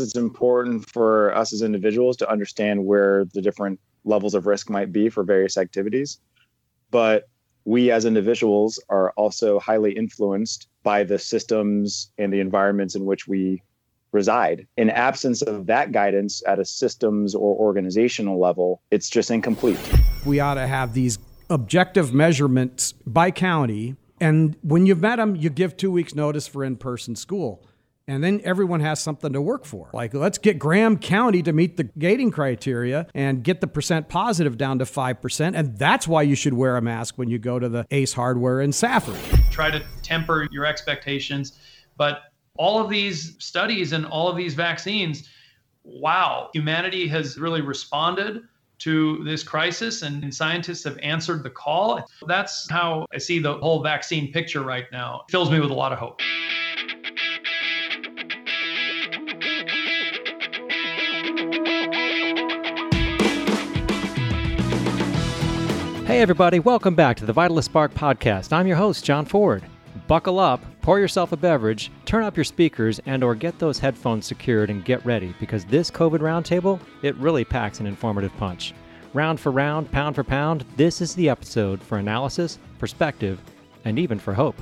it's important for us as individuals to understand where the different levels of risk might be for various activities. But we as individuals are also highly influenced by the systems and the environments in which we reside. In absence of that guidance at a systems or organizational level, it's just incomplete. We ought to have these objective measurements by county. And when you've met them, you give two weeks' notice for in person school. And then everyone has something to work for. Like, let's get Graham County to meet the gating criteria and get the percent positive down to 5%. And that's why you should wear a mask when you go to the Ace Hardware in Safford. Try to temper your expectations. But all of these studies and all of these vaccines, wow, humanity has really responded to this crisis and scientists have answered the call. That's how I see the whole vaccine picture right now. It fills me with a lot of hope. Hey, everybody, welcome back to the Vitalyst Spark podcast. I'm your host, John Ford. Buckle up, pour yourself a beverage, turn up your speakers, and or get those headphones secured and get ready because this COVID roundtable, it really packs an informative punch. Round for round, pound for pound, this is the episode for analysis, perspective, and even for hope.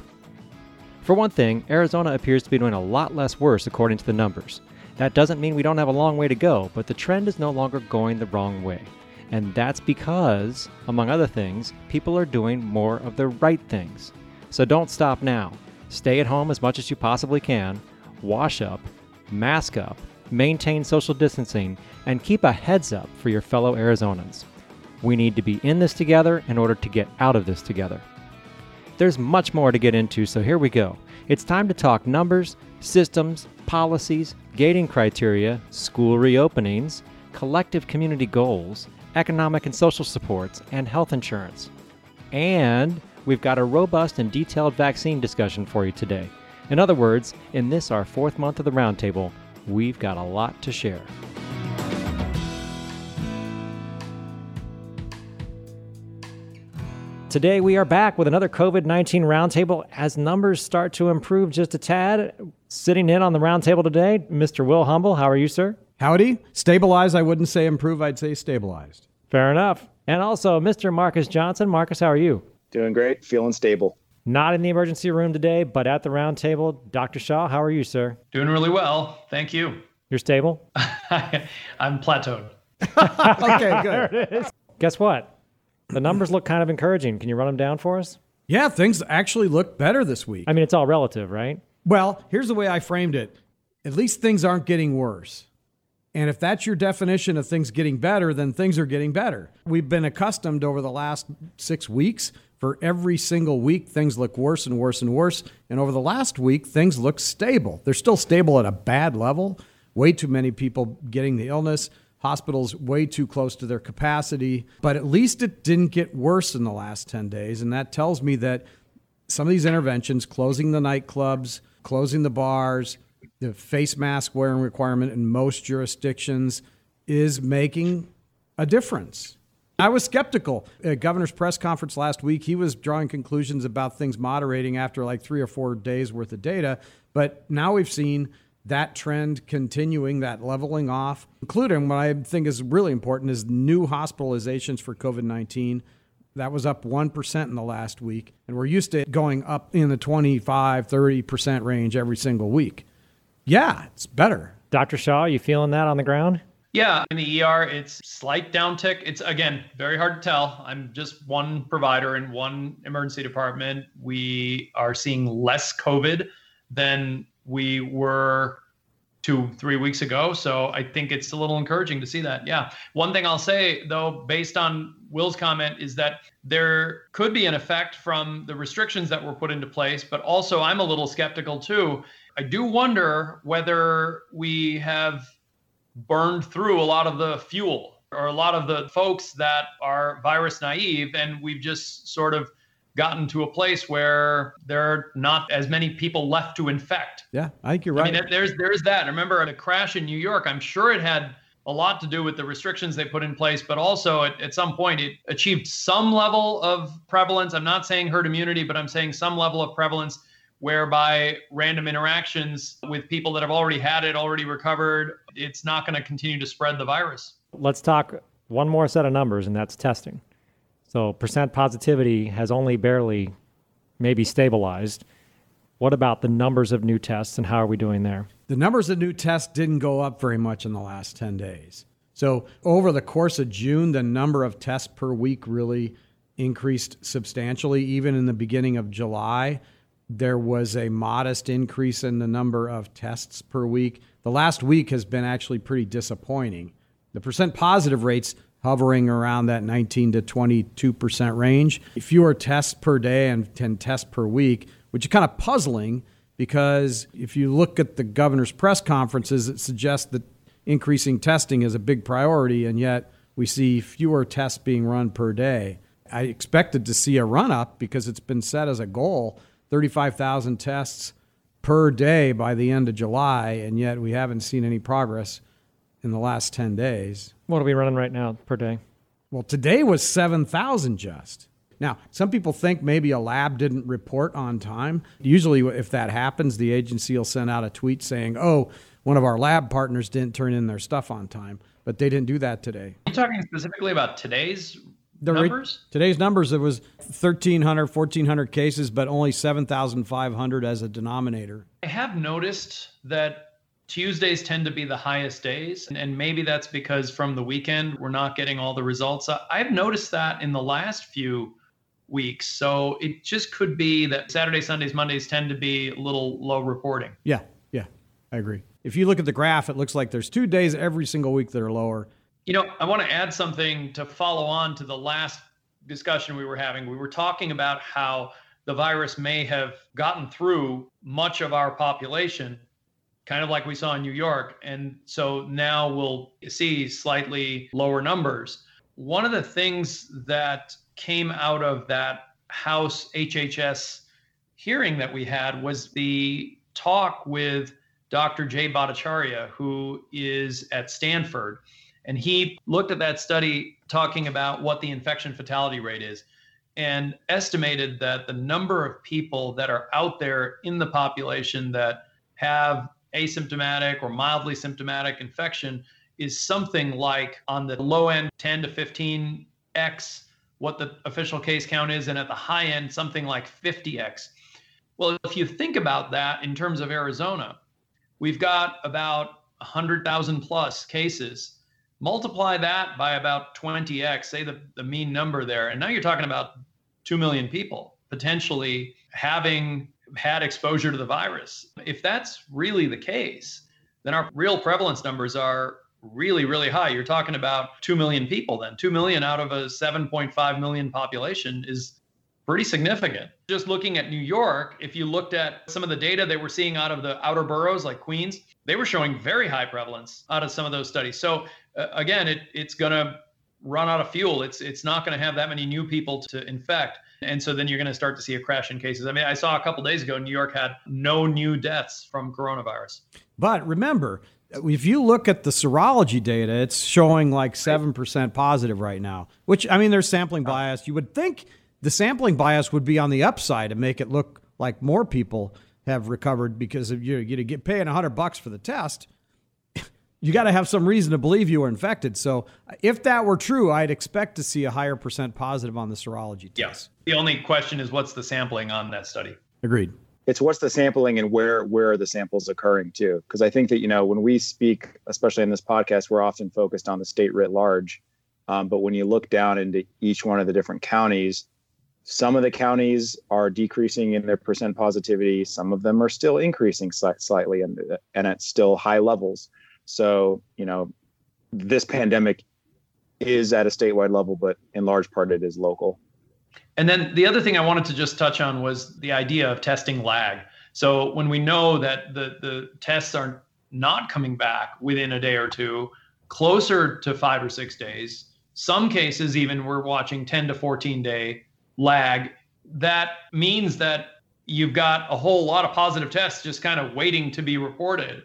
For one thing, Arizona appears to be doing a lot less worse according to the numbers. That doesn't mean we don't have a long way to go, but the trend is no longer going the wrong way. And that's because, among other things, people are doing more of the right things. So don't stop now. Stay at home as much as you possibly can, wash up, mask up, maintain social distancing, and keep a heads up for your fellow Arizonans. We need to be in this together in order to get out of this together. There's much more to get into, so here we go. It's time to talk numbers, systems, policies, gating criteria, school reopenings, collective community goals, economic and social supports, and health insurance. And we've got a robust and detailed vaccine discussion for you today. In other words, in this, our fourth month of the roundtable, we've got a lot to share. Today, we are back with another COVID 19 roundtable as numbers start to improve just a tad. Sitting in on the roundtable today, Mr. Will Humble. How are you, sir? Howdy. Stabilized, I wouldn't say improve, I'd say stabilized. Fair enough. And also, Mr. Marcus Johnson. Marcus, how are you? Doing great, feeling stable. Not in the emergency room today, but at the round table. Dr. Shaw, how are you, sir? Doing really well. Thank you. You're stable? I'm plateaued. okay, good. there it is. Guess what? The numbers look kind of encouraging. Can you run them down for us? Yeah, things actually look better this week. I mean, it's all relative, right? Well, here's the way I framed it at least things aren't getting worse. And if that's your definition of things getting better, then things are getting better. We've been accustomed over the last six weeks for every single week, things look worse and worse and worse. And over the last week, things look stable. They're still stable at a bad level. Way too many people getting the illness, hospitals way too close to their capacity. But at least it didn't get worse in the last 10 days. And that tells me that some of these interventions, closing the nightclubs, closing the bars, the face mask wearing requirement in most jurisdictions is making a difference. I was skeptical. At governor's press conference last week, he was drawing conclusions about things moderating after like three or four days worth of data. But now we've seen that trend continuing, that leveling off, including what I think is really important is new hospitalizations for COVID 19. That was up 1% in the last week. And we're used to going up in the 25, 30% range every single week. Yeah, it's better. Dr. Shaw, you feeling that on the ground? Yeah, in the ER, it's slight downtick. It's again very hard to tell. I'm just one provider in one emergency department. We are seeing less COVID than we were two, three weeks ago. So I think it's a little encouraging to see that. Yeah. One thing I'll say, though, based on Will's comment, is that there could be an effect from the restrictions that were put into place, but also I'm a little skeptical too I do wonder whether we have burned through a lot of the fuel or a lot of the folks that are virus naive, and we've just sort of gotten to a place where there are not as many people left to infect. Yeah, I think you're right. I mean, there's there's that. Remember the crash in New York? I'm sure it had a lot to do with the restrictions they put in place, but also at, at some point it achieved some level of prevalence. I'm not saying herd immunity, but I'm saying some level of prevalence whereby random interactions with people that have already had it, already recovered, it's not going to continue to spread the virus. Let's talk one more set of numbers, and that's testing. So, percent positivity has only barely maybe stabilized. What about the numbers of new tests and how are we doing there? The numbers of new tests didn't go up very much in the last 10 days. So, over the course of June, the number of tests per week really increased substantially. Even in the beginning of July, there was a modest increase in the number of tests per week. The last week has been actually pretty disappointing. The percent positive rates hovering around that 19 to 22% range. Fewer tests per day and 10 tests per week, which is kind of puzzling because if you look at the governor's press conferences, it suggests that increasing testing is a big priority, and yet we see fewer tests being run per day. I expected to see a run up because it's been set as a goal 35,000 tests per day by the end of July, and yet we haven't seen any progress in the last 10 days. What are we running right now per day? Well, today was 7,000 just. Now, some people think maybe a lab didn't report on time. Usually, if that happens, the agency will send out a tweet saying, oh, one of our lab partners didn't turn in their stuff on time, but they didn't do that today. Are you talking specifically about today's the numbers? Re- today's numbers, it was 1,300, 1,400 cases, but only 7,500 as a denominator. I have noticed that Tuesdays tend to be the highest days. And maybe that's because from the weekend, we're not getting all the results. I've noticed that in the last few weeks. So it just could be that Saturday, Sundays, Mondays tend to be a little low reporting. Yeah, yeah, I agree. If you look at the graph, it looks like there's two days every single week that are lower. You know, I want to add something to follow on to the last discussion we were having. We were talking about how the virus may have gotten through much of our population kind of like we saw in New York. And so now we'll see slightly lower numbers. One of the things that came out of that House HHS hearing that we had was the talk with Dr. Jay Bhattacharya, who is at Stanford. And he looked at that study talking about what the infection fatality rate is and estimated that the number of people that are out there in the population that have asymptomatic or mildly symptomatic infection is something like on the low end 10 to 15x what the official case count is, and at the high end, something like 50x. Well, if you think about that in terms of Arizona, we've got about 100,000 plus cases. Multiply that by about 20x, say the, the mean number there. And now you're talking about 2 million people potentially having had exposure to the virus. If that's really the case, then our real prevalence numbers are really, really high. You're talking about 2 million people then. 2 million out of a 7.5 million population is pretty significant. Just looking at New York, if you looked at some of the data they were seeing out of the outer boroughs like Queens, they were showing very high prevalence out of some of those studies. So uh, again, it, it's going to run out of fuel. It's it's not going to have that many new people to infect. And so then you're going to start to see a crash in cases. I mean, I saw a couple days ago New York had no new deaths from coronavirus. But remember, if you look at the serology data, it's showing like 7% positive right now, which I mean, there's sampling bias. You would think the sampling bias would be on the upside and make it look like more people have recovered because of you, you get paying 100 bucks for the test you got to have some reason to believe you were infected. So if that were true, I'd expect to see a higher percent positive on the serology test. Yes. The only question is what's the sampling on that study? Agreed. It's what's the sampling and where where are the samples occurring too? Because I think that you know when we speak, especially in this podcast, we're often focused on the state writ large. Um, but when you look down into each one of the different counties, some of the counties are decreasing in their percent positivity. Some of them are still increasing sli- slightly, and and at still high levels. So, you know, this pandemic is at a statewide level, but in large part it is local. And then the other thing I wanted to just touch on was the idea of testing lag. So when we know that the, the tests are not coming back within a day or two, closer to five or six days, some cases even we're watching 10 to 14 day lag. That means that you've got a whole lot of positive tests just kind of waiting to be reported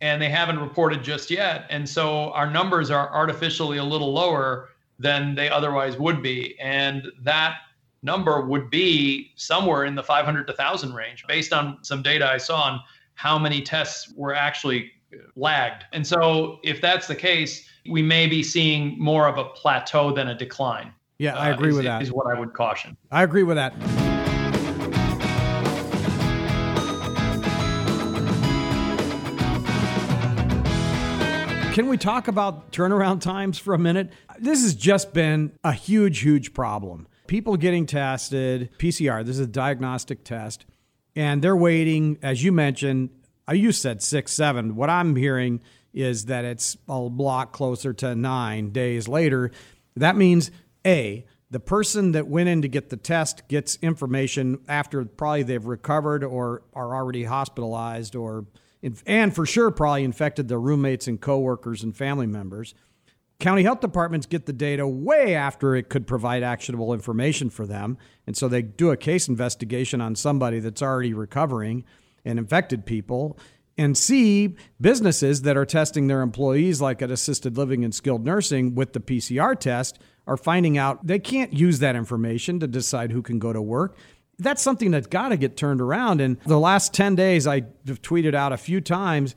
and they haven't reported just yet. And so our numbers are artificially a little lower than they otherwise would be. And that number would be somewhere in the 500 to 1,000 range based on some data I saw on how many tests were actually lagged. And so, if that's the case, we may be seeing more of a plateau than a decline. Yeah, I agree uh, is, with that. Is what I would caution. I agree with that. Can we talk about turnaround times for a minute? This has just been a huge, huge problem. People getting tested, PCR, this is a diagnostic test, and they're waiting, as you mentioned, uh, you said six, seven. What I'm hearing is that it's a block closer to nine days later. That means, A, the person that went in to get the test gets information after probably they've recovered or are already hospitalized or and for sure probably infected their roommates and coworkers and family members. County health departments get the data way after it could provide actionable information for them. And so they do a case investigation on somebody that's already recovering and infected people. And see businesses that are testing their employees, like at assisted living and skilled nursing, with the PCR test, are finding out they can't use that information to decide who can go to work that's something that's got to get turned around. And the last 10 days, I have tweeted out a few times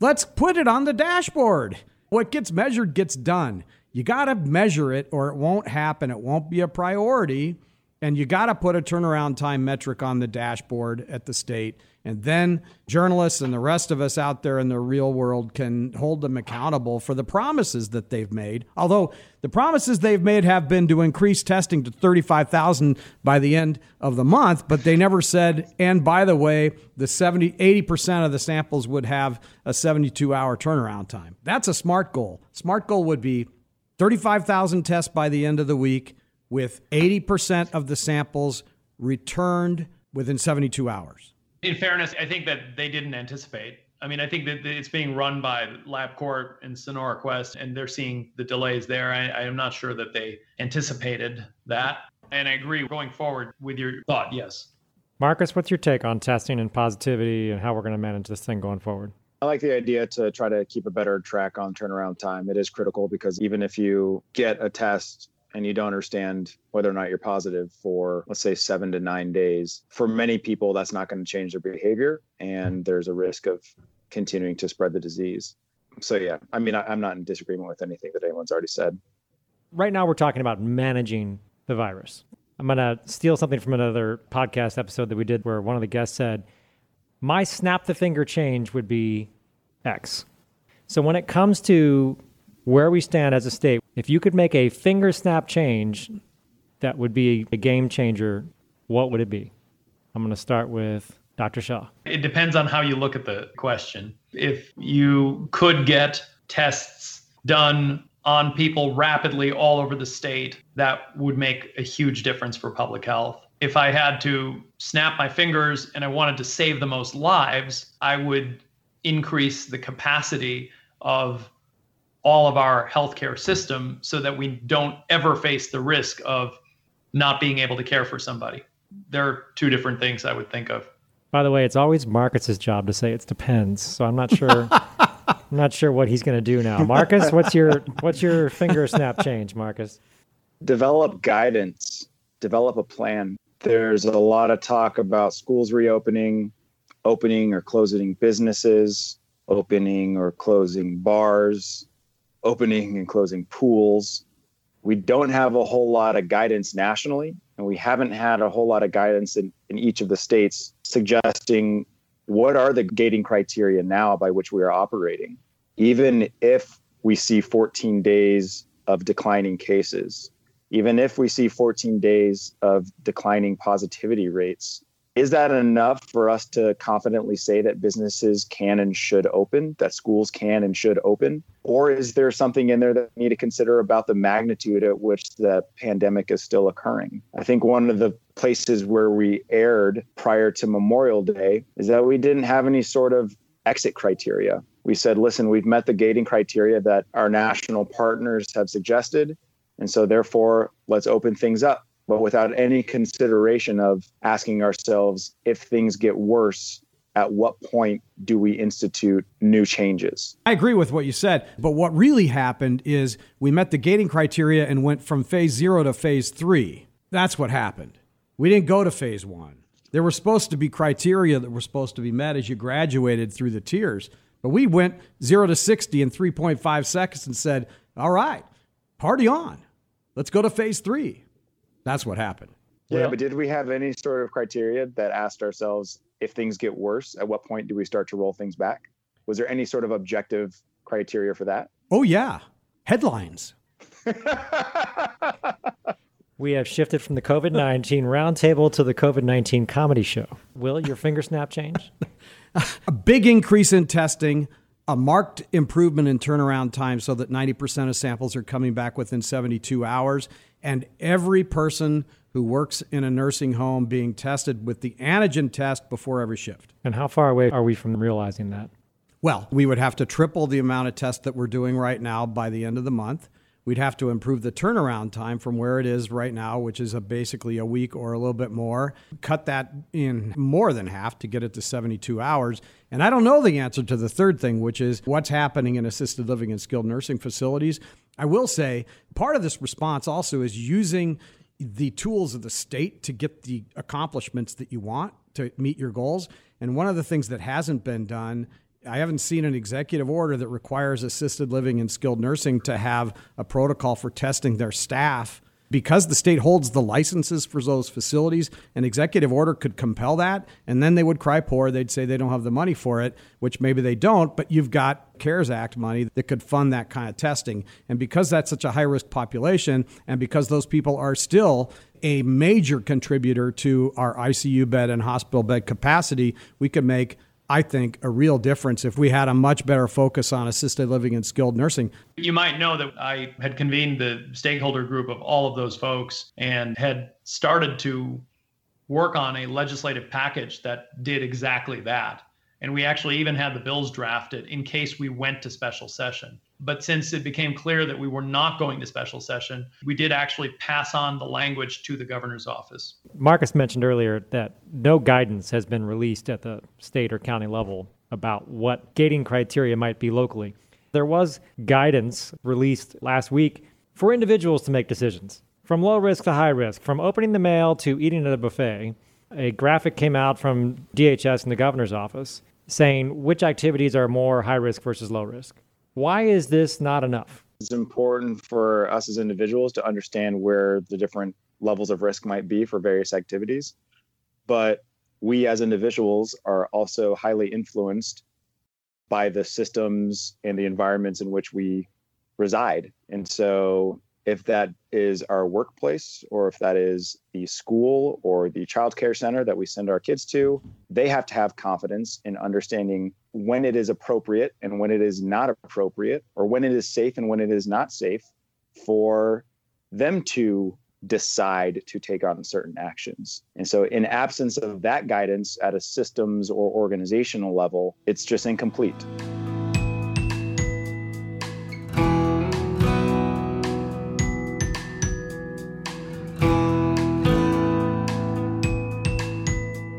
let's put it on the dashboard. What gets measured gets done. You got to measure it or it won't happen. It won't be a priority. And you got to put a turnaround time metric on the dashboard at the state. And then journalists and the rest of us out there in the real world can hold them accountable for the promises that they've made. Although the promises they've made have been to increase testing to 35,000 by the end of the month, but they never said, and by the way, the 70, 80% of the samples would have a 72 hour turnaround time. That's a smart goal. Smart goal would be 35,000 tests by the end of the week with 80% of the samples returned within 72 hours in fairness, I think that they didn't anticipate. I mean, I think that it's being run by LabCorp and Sonora Quest, and they're seeing the delays there. I, I am not sure that they anticipated that. And I agree going forward with your thought, yes. Marcus, what's your take on testing and positivity and how we're going to manage this thing going forward? I like the idea to try to keep a better track on turnaround time. It is critical because even if you get a test and you don't understand whether or not you're positive for, let's say, seven to nine days, for many people, that's not going to change their behavior. And there's a risk of continuing to spread the disease. So, yeah, I mean, I, am not in disagreement with anything that anyone's already said. Right now, we're talking about managing the virus. I'm going to steal something from another podcast episode that we did where one of the guests said, My snap the finger change would be X. So, when it comes to where we stand as a state, if you could make a finger snap change that would be a game changer, what would it be? I'm going to start with Dr. Shaw. It depends on how you look at the question. If you could get tests done on people rapidly all over the state, that would make a huge difference for public health. If I had to snap my fingers and I wanted to save the most lives, I would increase the capacity of all of our healthcare system so that we don't ever face the risk of not being able to care for somebody. There are two different things I would think of. By the way, it's always Marcus's job to say it depends. So I'm not sure I'm not sure what he's going to do now. Marcus, what's your what's your finger snap change, Marcus? Develop guidance, develop a plan. There's a lot of talk about schools reopening, opening or closing businesses, opening or closing bars, opening and closing pools. We don't have a whole lot of guidance nationally, and we haven't had a whole lot of guidance in, in each of the states suggesting what are the gating criteria now by which we are operating. Even if we see 14 days of declining cases, even if we see 14 days of declining positivity rates, is that enough for us to confidently say that businesses can and should open, that schools can and should open? Or is there something in there that we need to consider about the magnitude at which the pandemic is still occurring? I think one of the places where we erred prior to Memorial Day is that we didn't have any sort of exit criteria. We said, listen, we've met the gating criteria that our national partners have suggested. And so, therefore, let's open things up but without any consideration of asking ourselves if things get worse at what point do we institute new changes? I agree with what you said, but what really happened is we met the gating criteria and went from phase zero to phase three. That's what happened. We didn't go to phase one. There were supposed to be criteria that were supposed to be met as you graduated through the tiers. But we went zero to 60 in 3.5 seconds and said, all right, party on. Let's go to phase three. That's what happened. Yeah, well, but did we have any sort of criteria that asked ourselves if things get worse, at what point do we start to roll things back? Was there any sort of objective criteria for that? Oh, yeah. Headlines. we have shifted from the COVID 19 roundtable to the COVID 19 comedy show. Will your finger snap change? a big increase in testing, a marked improvement in turnaround time so that 90% of samples are coming back within 72 hours, and every person who works in a nursing home being tested with the antigen test before every shift. And how far away are we from realizing that? Well, we would have to triple the amount of tests that we're doing right now by the end of the month. We'd have to improve the turnaround time from where it is right now, which is a basically a week or a little bit more. Cut that in more than half to get it to 72 hours. And I don't know the answer to the third thing, which is what's happening in assisted living and skilled nursing facilities. I will say part of this response also is using the tools of the state to get the accomplishments that you want to meet your goals. And one of the things that hasn't been done, I haven't seen an executive order that requires assisted living and skilled nursing to have a protocol for testing their staff because the state holds the licenses for those facilities, an executive order could compel that, and then they would cry poor. They'd say they don't have the money for it, which maybe they don't, but you've got CARES Act money that could fund that kind of testing. And because that's such a high risk population, and because those people are still a major contributor to our ICU bed and hospital bed capacity, we could make I think, a real difference if we had a much better focus on assisted living and skilled nursing. You might know that I had convened the stakeholder group of all of those folks and had started to work on a legislative package that did exactly that. And we actually even had the bills drafted in case we went to special session. But since it became clear that we were not going to special session, we did actually pass on the language to the governor's office. Marcus mentioned earlier that no guidance has been released at the state or county level about what gating criteria might be locally. There was guidance released last week for individuals to make decisions from low risk to high risk, from opening the mail to eating at a buffet. A graphic came out from DHS and the governor's office saying which activities are more high risk versus low risk. Why is this not enough? It's important for us as individuals to understand where the different levels of risk might be for various activities. But we as individuals are also highly influenced by the systems and the environments in which we reside. And so if that is our workplace or if that is the school or the child care center that we send our kids to, they have to have confidence in understanding when it is appropriate and when it is not appropriate, or when it is safe and when it is not safe for them to decide to take on certain actions. And so, in absence of that guidance at a systems or organizational level, it's just incomplete.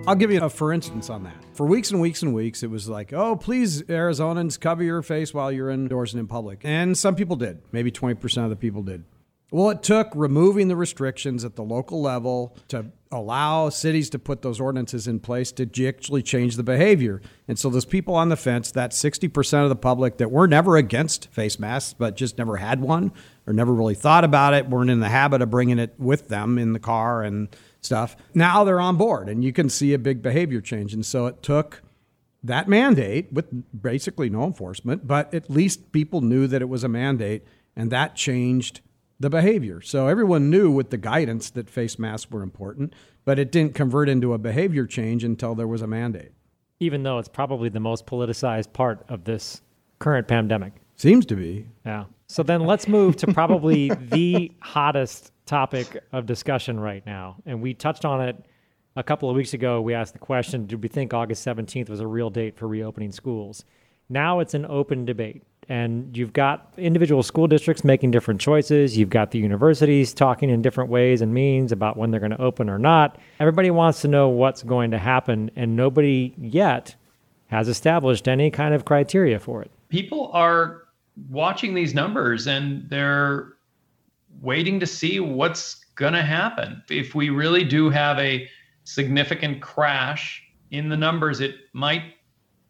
I'll give you a for instance on that. For weeks and weeks and weeks, it was like, oh, please, Arizonans, cover your face while you're indoors and in public. And some people did. Maybe 20% of the people did. Well, it took removing the restrictions at the local level to allow cities to put those ordinances in place to actually change the behavior. And so those people on the fence, that 60% of the public that were never against face masks, but just never had one or never really thought about it, weren't in the habit of bringing it with them in the car and stuff. Now they're on board and you can see a big behavior change. And so it took that mandate with basically no enforcement, but at least people knew that it was a mandate and that changed the behavior. So everyone knew with the guidance that face masks were important, but it didn't convert into a behavior change until there was a mandate. Even though it's probably the most politicized part of this current pandemic. Seems to be. Yeah. So then let's move to probably the hottest topic of discussion right now. And we touched on it a couple of weeks ago. We asked the question Did we think August 17th was a real date for reopening schools? Now it's an open debate. And you've got individual school districts making different choices. You've got the universities talking in different ways and means about when they're going to open or not. Everybody wants to know what's going to happen, and nobody yet has established any kind of criteria for it. People are watching these numbers and they're waiting to see what's going to happen. If we really do have a significant crash in the numbers, it might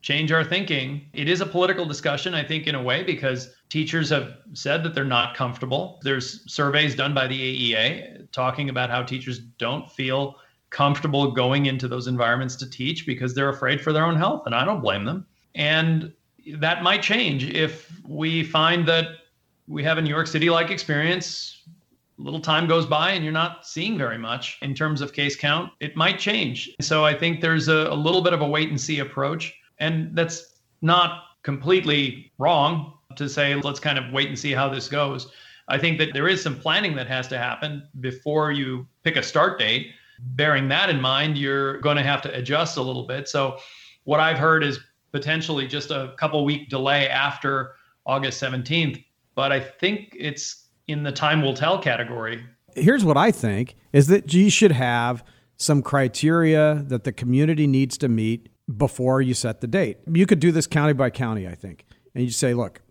change our thinking. It is a political discussion, I think, in a way, because teachers have said that they're not comfortable. There's surveys done by the AEA talking about how teachers don't feel comfortable going into those environments to teach because they're afraid for their own health. And I don't blame them. And that might change if we find that we have a New York City like experience. A little time goes by and you're not seeing very much in terms of case count. It might change. So I think there's a, a little bit of a wait and see approach. And that's not completely wrong to say, let's kind of wait and see how this goes. I think that there is some planning that has to happen before you pick a start date. Bearing that in mind, you're going to have to adjust a little bit. So, what I've heard is potentially just a couple week delay after August 17th but I think it's in the time will tell category. Here's what I think is that you should have some criteria that the community needs to meet before you set the date. You could do this county by county, I think. And you say, look,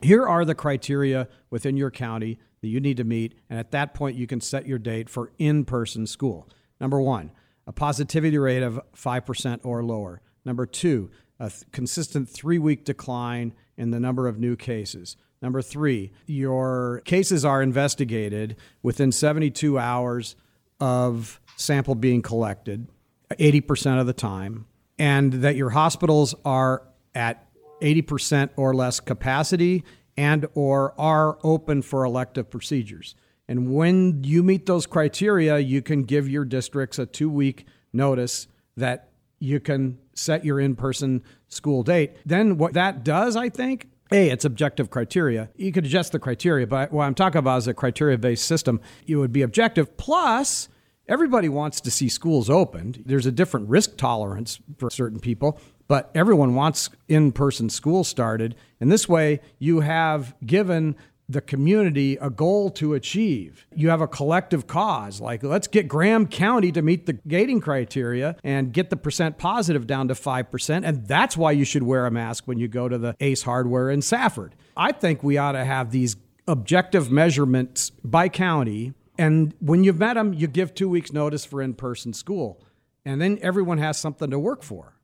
here are the criteria within your county that you need to meet. And at that point, you can set your date for in person school. Number one, a positivity rate of 5% or lower. Number two, a th- consistent three week decline in the number of new cases. Number three, your cases are investigated within 72 hours of sample being collected, 80% of the time, and that your hospitals are at 80% or less capacity and or are open for elective procedures. And when you meet those criteria, you can give your districts a 2-week notice that you can set your in-person school date. Then what that does, I think, a, it's objective criteria. You could adjust the criteria, but what I'm talking about is a criteria based system. It would be objective. Plus, everybody wants to see schools opened. There's a different risk tolerance for certain people, but everyone wants in person school started. And this way, you have given the community a goal to achieve. You have a collective cause, like let's get Graham County to meet the gating criteria and get the percent positive down to 5%. And that's why you should wear a mask when you go to the Ace Hardware in Safford. I think we ought to have these objective measurements by county. And when you've met them, you give two weeks' notice for in person school. And then everyone has something to work for.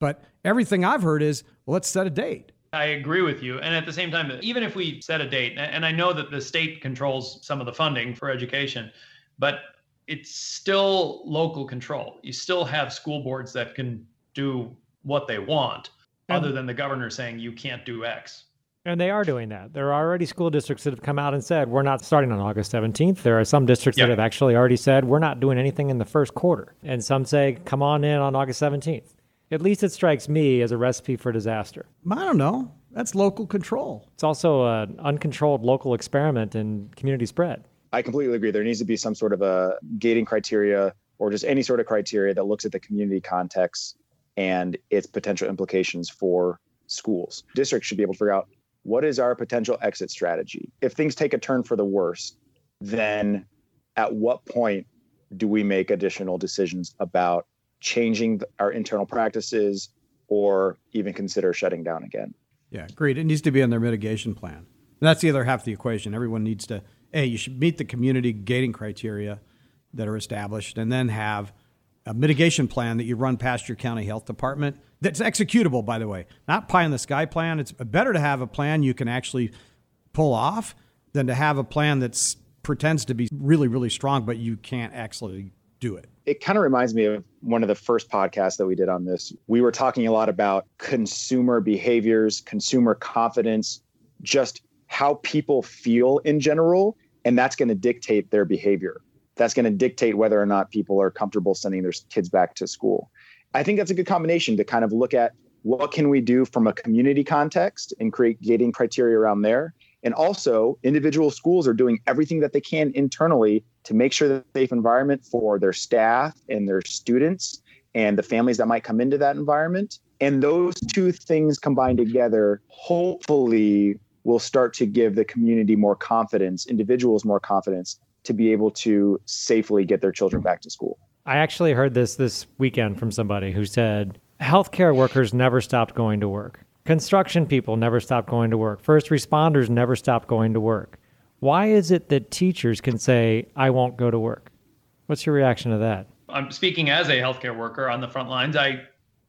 But everything I've heard is, well, let's set a date. I agree with you. And at the same time, even if we set a date, and I know that the state controls some of the funding for education, but it's still local control. You still have school boards that can do what they want, and, other than the governor saying you can't do X. And they are doing that. There are already school districts that have come out and said, we're not starting on August 17th. There are some districts yep. that have actually already said, we're not doing anything in the first quarter. And some say, come on in on August 17th. At least it strikes me as a recipe for disaster. I don't know. That's local control. It's also an uncontrolled local experiment in community spread. I completely agree. There needs to be some sort of a gating criteria or just any sort of criteria that looks at the community context and its potential implications for schools. Districts should be able to figure out what is our potential exit strategy. If things take a turn for the worse, then at what point do we make additional decisions about changing our internal practices or even consider shutting down again. Yeah, agreed. It needs to be on their mitigation plan. And that's the other half of the equation. Everyone needs to, A, you should meet the community gating criteria that are established and then have a mitigation plan that you run past your county health department that's executable, by the way. Not pie in the sky plan. It's better to have a plan you can actually pull off than to have a plan that pretends to be really, really strong, but you can't actually do it. It kind of reminds me of one of the first podcasts that we did on this. We were talking a lot about consumer behaviors, consumer confidence, just how people feel in general. And that's going to dictate their behavior. That's going to dictate whether or not people are comfortable sending their kids back to school. I think that's a good combination to kind of look at what can we do from a community context and create gating criteria around there and also, individual schools are doing everything that they can internally to make sure that safe environment for their staff and their students and the families that might come into that environment. And those two things combined together, hopefully, will start to give the community more confidence, individuals more confidence to be able to safely get their children back to school. I actually heard this this weekend from somebody who said healthcare workers never stopped going to work. Construction people never stop going to work. First responders never stop going to work. Why is it that teachers can say, I won't go to work? What's your reaction to that? I'm speaking as a healthcare worker on the front lines. I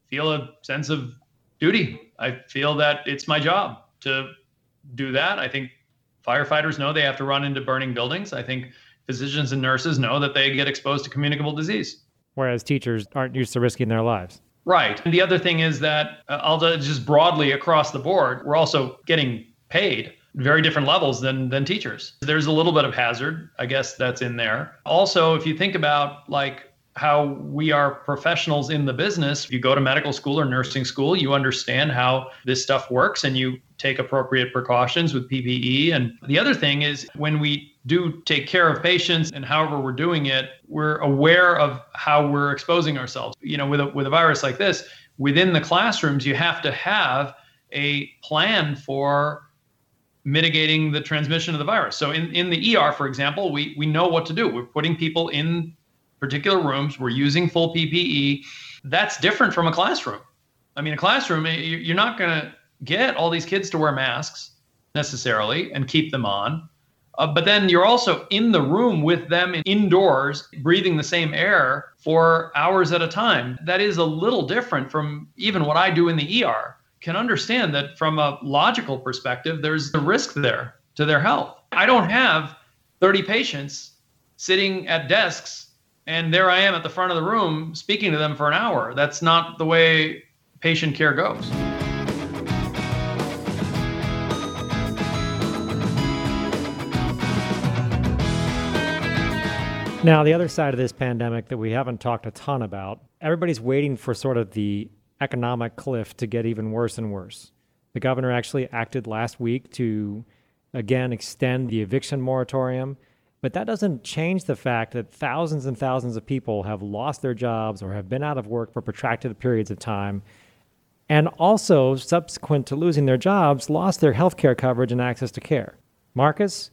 feel a sense of duty. I feel that it's my job to do that. I think firefighters know they have to run into burning buildings. I think physicians and nurses know that they get exposed to communicable disease. Whereas teachers aren't used to risking their lives. Right. And the other thing is that, uh, although just broadly across the board, we're also getting paid very different levels than than teachers. There's a little bit of hazard, I guess that's in there. Also, if you think about like how we are professionals in the business. You go to medical school or nursing school, you understand how this stuff works and you take appropriate precautions with PPE. And the other thing is when we do take care of patients and however we're doing it, we're aware of how we're exposing ourselves. You know, with a with a virus like this, within the classrooms, you have to have a plan for mitigating the transmission of the virus. So in, in the ER, for example, we, we know what to do. We're putting people in particular rooms. We're using full PPE. That's different from a classroom. I mean, a classroom, you're not going to get all these kids to wear masks necessarily and keep them on. Uh, but then you're also in the room with them indoors, breathing the same air for hours at a time. That is a little different from even what I do in the ER. Can understand that from a logical perspective, there's a risk there to their health. I don't have 30 patients sitting at desks and there I am at the front of the room speaking to them for an hour. That's not the way patient care goes. Now, the other side of this pandemic that we haven't talked a ton about, everybody's waiting for sort of the economic cliff to get even worse and worse. The governor actually acted last week to again extend the eviction moratorium. But that doesn't change the fact that thousands and thousands of people have lost their jobs or have been out of work for protracted periods of time. And also, subsequent to losing their jobs, lost their health care coverage and access to care. Marcus,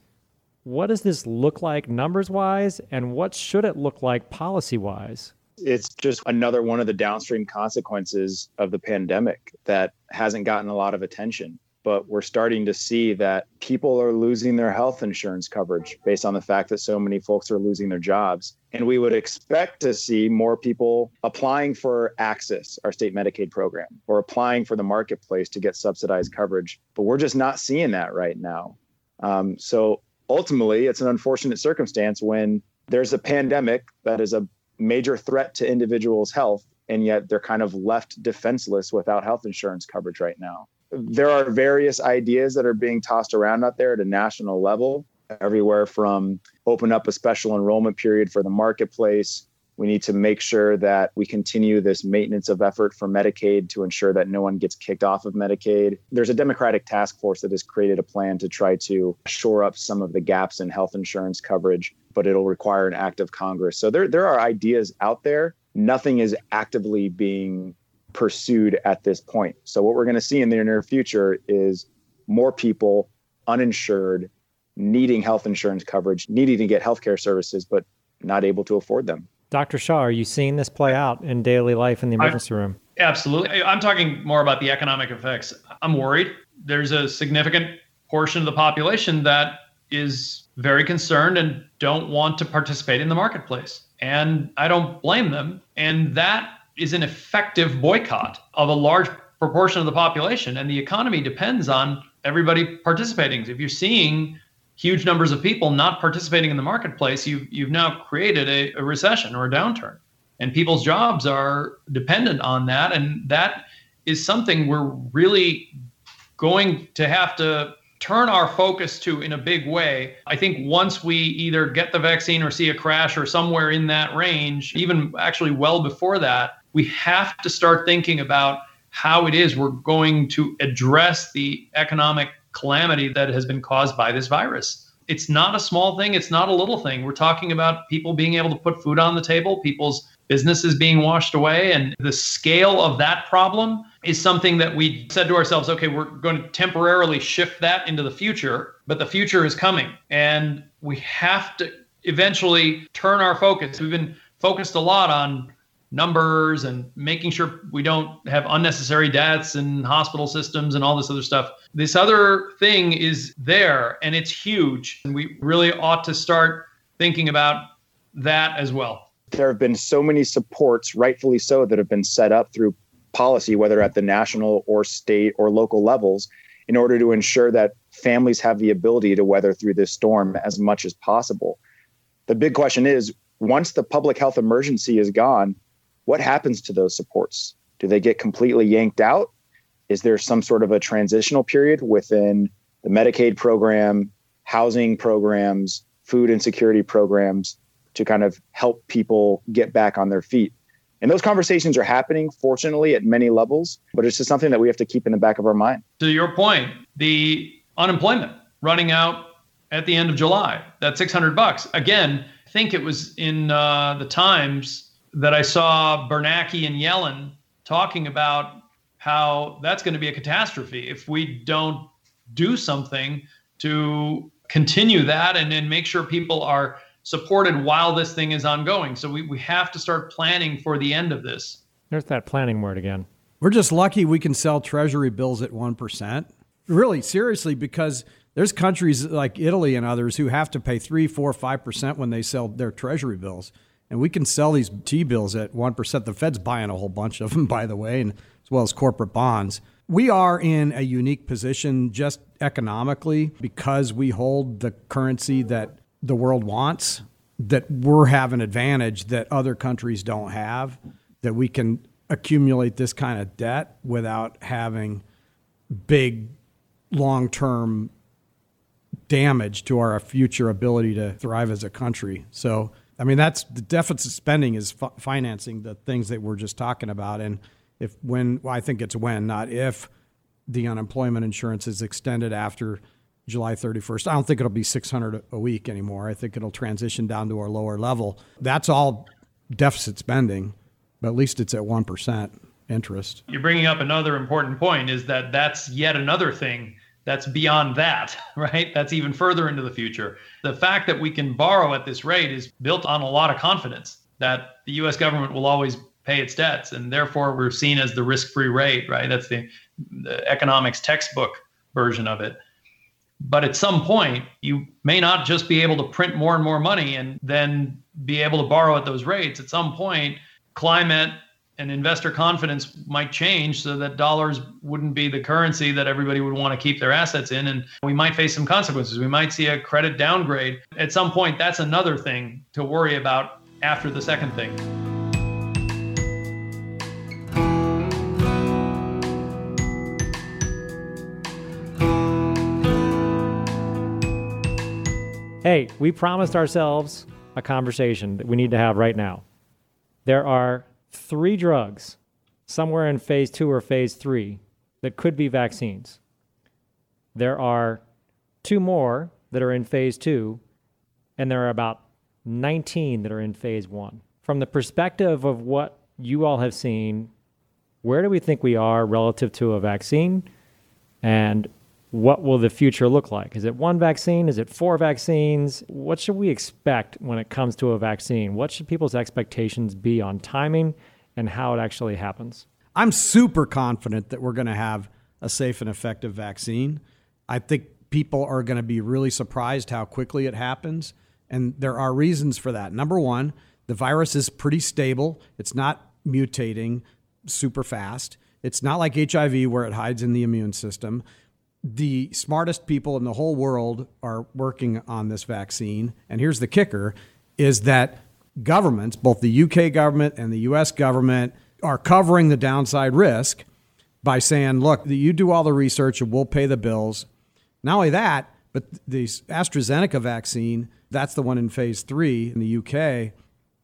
what does this look like numbers wise, and what should it look like policy wise? It's just another one of the downstream consequences of the pandemic that hasn't gotten a lot of attention but we're starting to see that people are losing their health insurance coverage based on the fact that so many folks are losing their jobs. And we would expect to see more people applying for AHCCCS, our state Medicaid program, or applying for the marketplace to get subsidized coverage. But we're just not seeing that right now. Um, so ultimately, it's an unfortunate circumstance when there's a pandemic that is a major threat to individuals' health, and yet they're kind of left defenseless without health insurance coverage right now there are various ideas that are being tossed around out there at a national level, everywhere from open up a special enrollment period for the marketplace. We need to make sure that we continue this maintenance of effort for Medicaid to ensure that no one gets kicked off of Medicaid. There's a Democratic task force that has created a plan to try to shore up some of the gaps in health insurance coverage, but it'll require an act of Congress. So there, there are ideas out there. Nothing is actively being pursued at this point. So what we're going to see in the near future is more people uninsured needing health insurance coverage, needing to get healthcare services, but not able to afford them. Dr. Shaw, are you seeing this play out in daily life in the emergency I, room? Absolutely. I'm talking more about the economic effects. I'm worried. There's a significant portion of the population that is very concerned and don't want to participate in the marketplace. And I don't blame them. And that is an effective boycott of a large proportion of the population. And the economy depends on everybody participating. If you're seeing huge numbers of people not participating in the marketplace, you've, you've now created a, a recession or a downturn. And people's jobs are dependent on that. And that is something we're really going to have to turn our focus to in a big way. I think once we either get the vaccine or see a crash or somewhere in that range, even actually well before that, we have to start thinking about how it is we're going to address the economic calamity that has been caused by this virus. It's not a small thing, it's not a little thing. We're talking about people being able to put food on the table, people's businesses being washed away. And the scale of that problem is something that we said to ourselves okay, we're going to temporarily shift that into the future, but the future is coming. And we have to eventually turn our focus. We've been focused a lot on numbers and making sure we don't have unnecessary deaths and hospital systems and all this other stuff. This other thing is there and it's huge. And we really ought to start thinking about that as well. There have been so many supports, rightfully so, that have been set up through policy, whether at the national or state or local levels, in order to ensure that families have the ability to weather through this storm as much as possible. The big question is once the public health emergency is gone, what happens to those supports? Do they get completely yanked out? Is there some sort of a transitional period within the Medicaid program, housing programs, food insecurity programs to kind of help people get back on their feet? And those conversations are happening, fortunately, at many levels, but it's just something that we have to keep in the back of our mind. To your point, the unemployment running out at the end of July, that 600 bucks. Again, I think it was in uh, the Times that I saw Bernanke and Yellen talking about how that's going to be a catastrophe if we don't do something to continue that and then make sure people are supported while this thing is ongoing. So we, we have to start planning for the end of this. There's that planning word again. We're just lucky we can sell treasury bills at 1%. Really, seriously, because there's countries like Italy and others who have to pay 3, 4, 5% when they sell their treasury bills and we can sell these T bills at 1%. The Fed's buying a whole bunch of them, by the way, and as well as corporate bonds. We are in a unique position just economically because we hold the currency that the world wants, that we're have an advantage that other countries don't have, that we can accumulate this kind of debt without having big long term damage to our future ability to thrive as a country. So I mean, that's the deficit spending is f- financing the things that we're just talking about. And if when, well, I think it's when, not if, the unemployment insurance is extended after July 31st. I don't think it'll be 600 a week anymore. I think it'll transition down to our lower level. That's all deficit spending, but at least it's at 1% interest. You're bringing up another important point is that that's yet another thing that's beyond that, right? That's even further into the future. The fact that we can borrow at this rate is built on a lot of confidence that the US government will always pay its debts. And therefore, we're seen as the risk free rate, right? That's the, the economics textbook version of it. But at some point, you may not just be able to print more and more money and then be able to borrow at those rates. At some point, climate and investor confidence might change so that dollars wouldn't be the currency that everybody would want to keep their assets in and we might face some consequences. We might see a credit downgrade. At some point that's another thing to worry about after the second thing. Hey, we promised ourselves a conversation that we need to have right now. There are three drugs somewhere in phase two or phase three that could be vaccines. There are two more that are in phase two, and there are about 19 that are in phase one. From the perspective of what you all have seen, where do we think we are relative to a vaccine? And what will the future look like? Is it one vaccine? Is it four vaccines? What should we expect when it comes to a vaccine? What should people's expectations be on timing and how it actually happens? I'm super confident that we're going to have a safe and effective vaccine. I think people are going to be really surprised how quickly it happens. And there are reasons for that. Number one, the virus is pretty stable, it's not mutating super fast. It's not like HIV where it hides in the immune system the smartest people in the whole world are working on this vaccine. And here's the kicker is that governments, both the UK government and the US government, are covering the downside risk by saying, look, you do all the research and we'll pay the bills. Not only that, but the AstraZeneca vaccine, that's the one in phase three in the UK.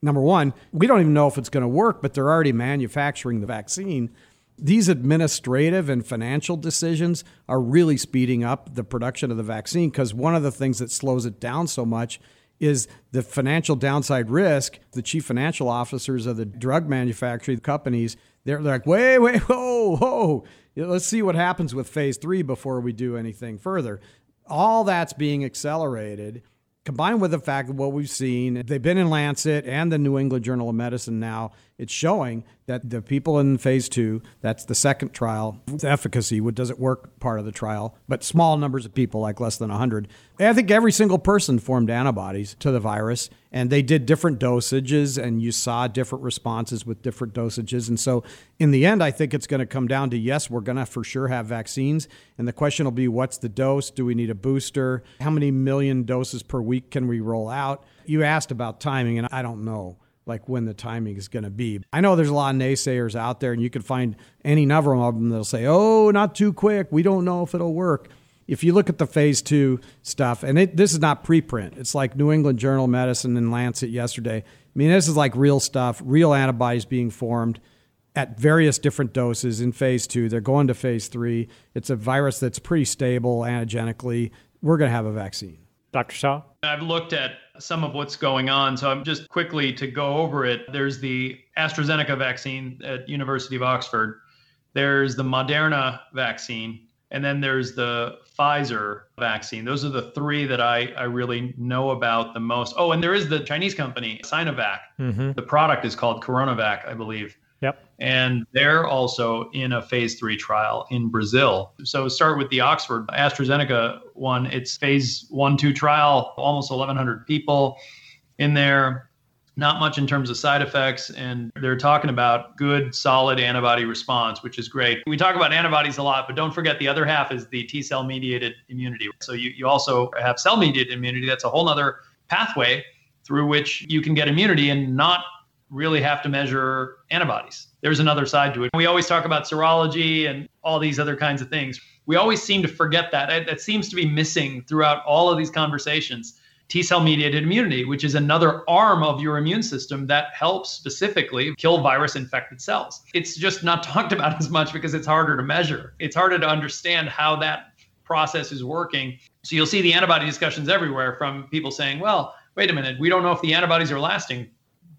Number one, we don't even know if it's going to work, but they're already manufacturing the vaccine these administrative and financial decisions are really speeding up the production of the vaccine because one of the things that slows it down so much is the financial downside risk. The chief financial officers of the drug manufacturing companies, they're like, wait, wait, whoa, whoa. Let's see what happens with phase three before we do anything further. All that's being accelerated, combined with the fact that what we've seen, they've been in Lancet and the New England Journal of Medicine now it's showing that the people in phase two, that's the second trial, the efficacy, what does it work part of the trial, but small numbers of people, like less than 100. I think every single person formed antibodies to the virus, and they did different dosages, and you saw different responses with different dosages. And so, in the end, I think it's going to come down to yes, we're going to for sure have vaccines. And the question will be what's the dose? Do we need a booster? How many million doses per week can we roll out? You asked about timing, and I don't know like when the timing is going to be. I know there's a lot of naysayers out there, and you can find any number of them that'll say, "Oh, not too quick. We don't know if it'll work." If you look at the phase two stuff, and it, this is not preprint, it's like New England Journal of Medicine and Lancet yesterday. I mean, this is like real stuff, real antibodies being formed at various different doses in phase two. They're going to phase three. It's a virus that's pretty stable antigenically. We're going to have a vaccine. Dr. Shaw? I've looked at some of what's going on. So I'm just quickly to go over it. There's the AstraZeneca vaccine at University of Oxford. There's the Moderna vaccine, and then there's the Pfizer vaccine. Those are the three that I, I really know about the most. Oh, and there is the Chinese company, Sinovac. Mm-hmm. The product is called Coronavac, I believe. And they're also in a phase three trial in Brazil. So start with the Oxford AstraZeneca one. It's phase one, two trial, almost 1,100 people in there. Not much in terms of side effects. And they're talking about good, solid antibody response, which is great. We talk about antibodies a lot, but don't forget the other half is the T cell mediated immunity. So you, you also have cell mediated immunity. That's a whole other pathway through which you can get immunity and not really have to measure antibodies. There's another side to it. We always talk about serology and all these other kinds of things. We always seem to forget that. That seems to be missing throughout all of these conversations. T cell mediated immunity, which is another arm of your immune system that helps specifically kill virus infected cells. It's just not talked about as much because it's harder to measure. It's harder to understand how that process is working. So you'll see the antibody discussions everywhere from people saying, well, wait a minute, we don't know if the antibodies are lasting,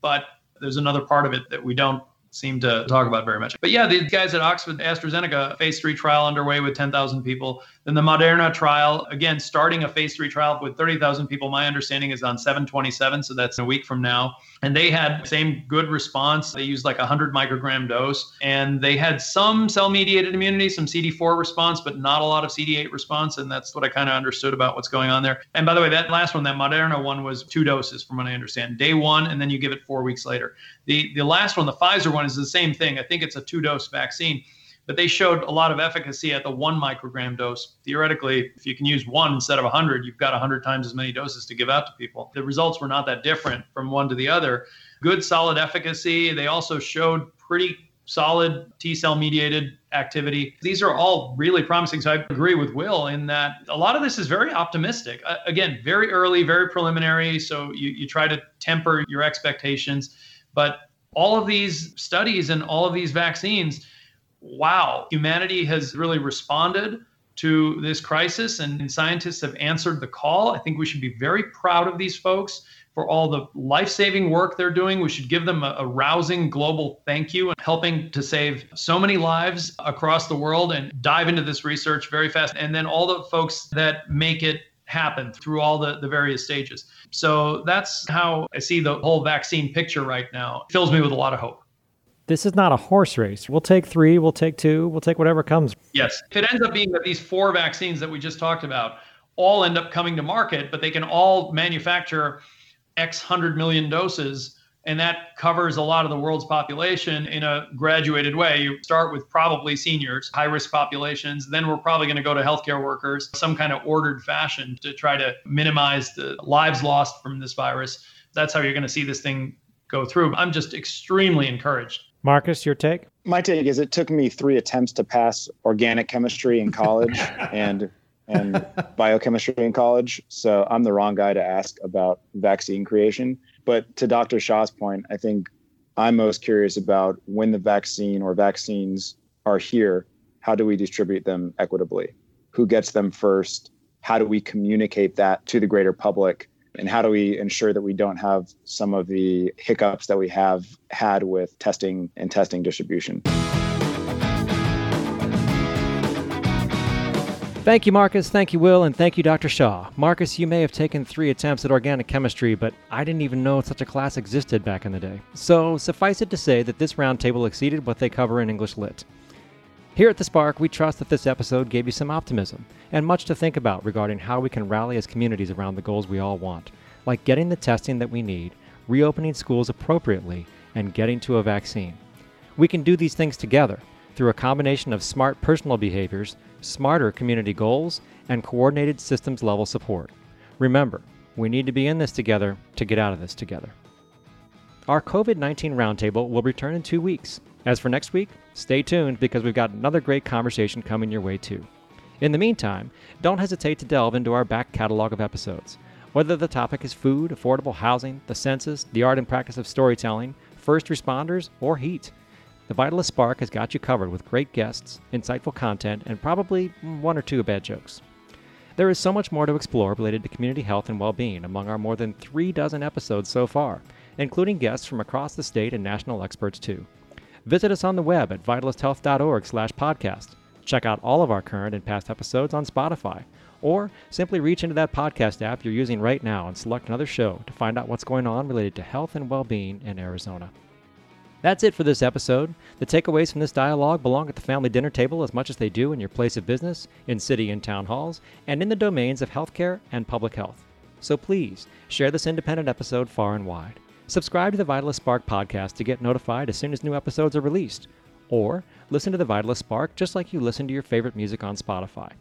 but there's another part of it that we don't seem to talk about very much. But yeah, the guys at Oxford AstraZeneca phase three trial underway with 10,000 people. Then the Moderna trial, again, starting a phase three trial with 30,000 people. My understanding is on 727, so that's a week from now. And they had the same good response. They used like a 100 microgram dose, and they had some cell-mediated immunity, some CD4 response, but not a lot of CD8 response. And that's what I kind of understood about what's going on there. And by the way, that last one, that Moderna one, was two doses, from what I understand. Day one, and then you give it four weeks later. The the last one, the Pfizer one, is the same thing. I think it's a two-dose vaccine but they showed a lot of efficacy at the one microgram dose. Theoretically, if you can use one instead of 100, you've got 100 times as many doses to give out to people. The results were not that different from one to the other. Good, solid efficacy. They also showed pretty solid T cell mediated activity. These are all really promising. So I agree with Will in that a lot of this is very optimistic. Uh, again, very early, very preliminary. So you, you try to temper your expectations. But all of these studies and all of these vaccines, wow, humanity has really responded to this crisis and scientists have answered the call. I think we should be very proud of these folks for all the life saving work they're doing. We should give them a, a, rousing global thank you and helping to save so many lives across the world and dive into this research very fast. And then all the folks that make it happen through all the, the various stages. So that's how I see the whole vaccine picture right now. It fills me with a lot of hope this is not a horse race. We'll take three, we'll take two, we'll take whatever comes. Yes. If it ends up being that these four vaccines that we just talked about all end up coming to market, but they can all manufacture X hundred million doses, and that covers a lot of the world's population in a graduated way. You start with probably seniors, high risk populations, then we're probably going to go to healthcare workers, some kind of ordered fashion to try to minimize the lives lost from this virus. That's how you're going to see this thing go through. I'm just extremely encouraged. Marcus, your take? My take is it took me three attempts to pass organic chemistry in college and and biochemistry in college. So I'm the wrong guy to ask about vaccine creation. But to Dr. Shah's point, I think I'm most curious about when the vaccine or vaccines are here, how do we distribute them equitably? Who gets them first? How do we communicate that to the greater public? And how do we ensure that we don't have some of the hiccups that we have had with testing and testing distribution Thank you, Marcus. Thank you, Will. And thank you, Dr. Shaw. Marcus, you may have taken three attempts at organic chemistry, but I didn't even know such a class existed back in the day. So suffice it to say that this roundtable exceeded what they cover in English Lit. Here at The Spark, we trust that this episode gave you some optimism and much to think about regarding how we can rally as communities around the goals we all want, like getting the testing that we need, reopening schools appropriately, and getting to a vaccine. We can do these things together through a combination of smart personal behaviors, smarter community goals, and coordinated systems level support. Remember, we need to be in this together to get out of this together. Our COVID 19 roundtable will return in two weeks. As for next week, stay tuned because we've got another great conversation coming your way too. In the meantime, don't hesitate to delve into our back catalog of episodes. Whether the topic is food, affordable housing, the census, the art and practice of storytelling, first responders, or heat, the Vitalyst Spark has got you covered with great guests, insightful content, and probably one or two bad jokes. There is so much more to explore related to community health and well being among our more than three dozen episodes so far, including guests from across the state and national experts too. Visit us on the web at vitalysthealth.org slash podcast. Check out all of our current and past episodes on Spotify, or simply reach into that podcast app you're using right now and select another show to find out what's going on related to health and well being in Arizona. That's it for this episode. The takeaways from this dialogue belong at the family dinner table as much as they do in your place of business, in city and town halls, and in the domains of healthcare and public health. So please share this independent episode far and wide. Subscribe to the Vitalyst Spark podcast to get notified as soon as new episodes are released. Or listen to the Vitalyst Spark just like you listen to your favorite music on Spotify.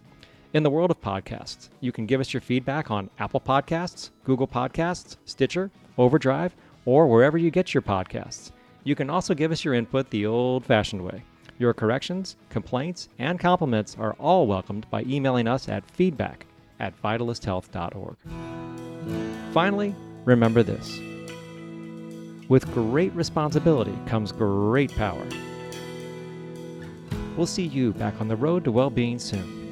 In the world of podcasts, you can give us your feedback on Apple Podcasts, Google Podcasts, Stitcher, Overdrive, or wherever you get your podcasts. You can also give us your input the old fashioned way. Your corrections, complaints, and compliments are all welcomed by emailing us at feedback at vitalysthealth.org. Finally, remember this with great responsibility comes great power. We'll see you back on the road to well being soon.